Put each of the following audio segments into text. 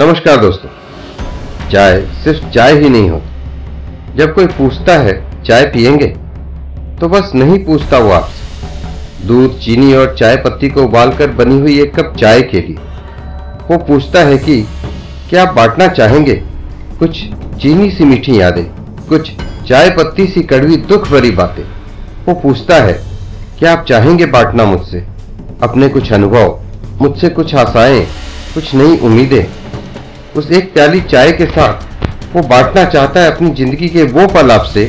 नमस्कार दोस्तों। चाय सिर्फ़ चाय ही नहीं होती। जब कोई पूछता है, चाय पियेंगे? तो बस नहीं पूछता वो आपसे। दूध, चीनी और चाय पत्ती को उबालकर बनी हुई एक कप चाय के लिए। वो पूछता है कि, क्या आप बांटना चाहेंगे? कुछ चीनी सी मीठी यादें, कुछ चाय पत्ती सी कड़वी दुख भरी बातें। वो पूछता है, क्या आप चाहेंगे बांटना मुझसे? अपने कुछ अनुभव, मुझसे कुछ आशाएँ, कुछ नई उम्मीदें? उस एक प्याली चाय के साथ वो बांटना चाहता है अपनी ज़िंदगी के वो पल आपसे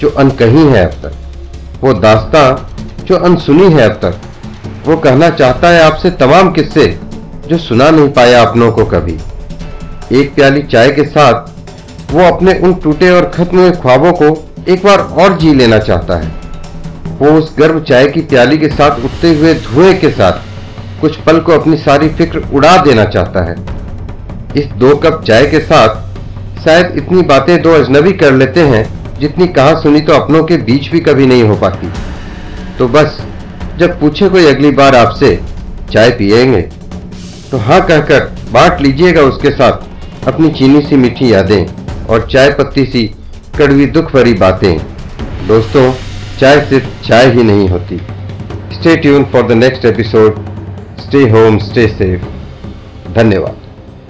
जो अनकही है अब तक। वो दास्ता जो अनसुनी है अब तक। वो कहना चाहता है आपसे तमाम किस्से जो सुना नहीं पाया अपनों को कभी। एक प्याली चाय के साथ वो अपने उन टूटे और खत्म हुए ख्वाबों को एक बार और जी लेना चाहता है। वो उस गर्भ चाय की प्याली के साथ उठते हुए धुएँ के साथ कुछ पल को अपनी सारी फ़िक्र उड़ा देना चाहता है। इस दो कप चाय के साथ शायद इतनी बातें दो अजनबी कर लेते हैं, जितनी कहा सुनी तो अपनों के बीच भी कभी नहीं हो पाती। तो बस, जब पूछे कोई अगली बार आपसे, चाय पिएँगे? तो हाँ कहकर बांट लीजिएगा उसके साथ अपनी चीनी सी मीठी यादें और चाय पत्ती सी कड़वी दुख भरी बातें। दोस्तों, चाय सिर्फ़ चाय ही नहीं होती। Stay tune for the next episode stay home stay safe धन्यवाद।